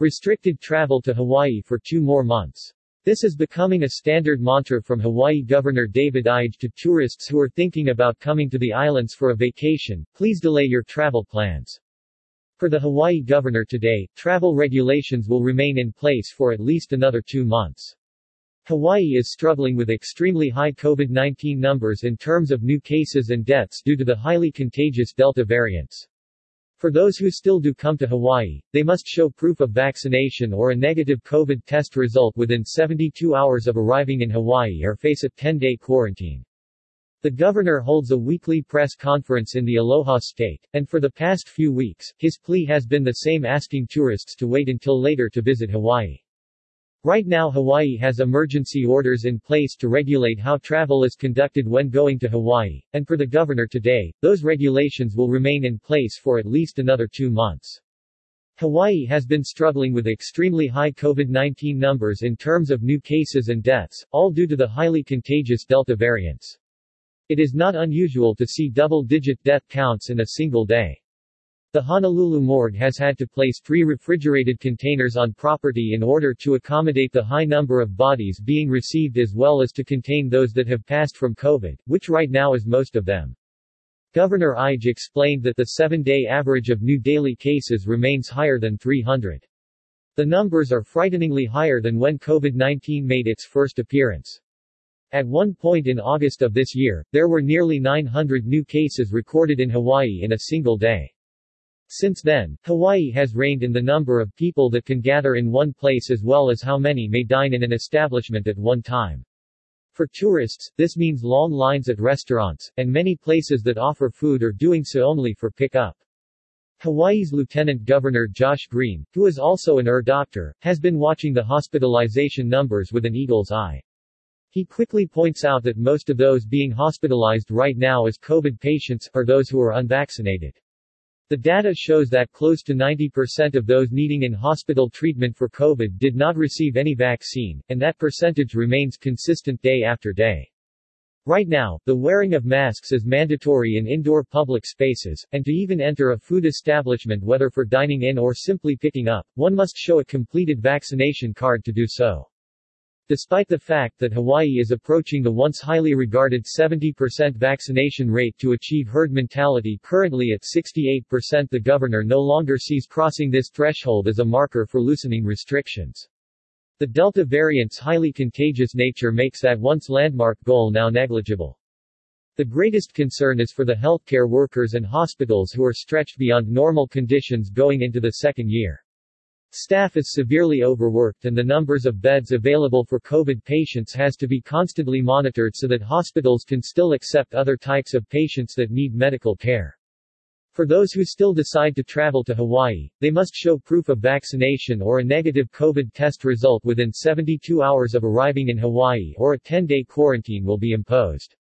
Restricted travel to Hawaii for two more months. This is becoming a standard mantra from Hawaii Governor David Ige to tourists who are thinking about coming to the islands for a vacation, please delay your travel plans. For the Hawaii governor today, travel regulations will remain in place for at least another two months. Hawaii is struggling with extremely high COVID-19 numbers in terms of new cases and deaths due to the highly contagious Delta variants. For those who still do come to Hawaii, they must show proof of vaccination or a negative COVID test result within 72 hours of arriving in Hawaii or face a 10-day quarantine. The governor holds a weekly press conference in the Aloha State, and for the past few weeks, his plea has been the same asking tourists to wait until later to visit Hawaii. Right now Hawaii has emergency orders in place to regulate how travel is conducted when going to Hawaii, and for the governor today, those regulations will remain in place for at least another two months. Hawaii has been struggling with extremely high COVID-19 numbers in terms of new cases and deaths, all due to the highly contagious Delta variants. It is not unusual to see double-digit death counts in a single day. The Honolulu morgue has had to place three refrigerated containers on property in order to accommodate the high number of bodies being received as well as to contain those that have passed from COVID, which right now is most of them. Governor Ige explained that the seven-day average of new daily cases remains higher than 300. The numbers are frighteningly higher than when COVID-19 made its first appearance. At one point in August of this year, there were nearly 900 new cases recorded in Hawaii in a single day. Since then, Hawaii has reined in the number of people that can gather in one place as well as how many may dine in an establishment at one time. For tourists, this means long lines at restaurants, and many places that offer food are doing so only for pickup. Hawaii's Lieutenant Governor Josh Green, who is also an ER doctor, has been watching the hospitalization numbers with an eagle's eye. He quickly points out that most of those being hospitalized right now as COVID patients are those who are unvaccinated. The data shows that close to 90% of those needing in-hospital treatment for COVID did not receive any vaccine, and that percentage remains consistent day after day. Right now, the wearing of masks is mandatory in indoor public spaces, and to even enter a food establishment whether for dining in or simply picking up, one must show a completed vaccination card to do so. Despite the fact that Hawaii is approaching the once highly regarded 70% vaccination rate to achieve herd mentality currently at 68% the governor no longer sees crossing this threshold as a marker for loosening restrictions. The Delta variant's highly contagious nature makes that once landmark goal now negligible. The greatest concern is for the healthcare workers and hospitals who are stretched beyond normal conditions going into the second year. Staff is severely overworked and the numbers of beds available for COVID patients has to be constantly monitored so that hospitals can still accept other types of patients that need medical care. For those who still decide to travel to Hawaii, they must show proof of vaccination or a negative COVID test result within 72 hours of arriving in Hawaii or a 10-day quarantine will be imposed.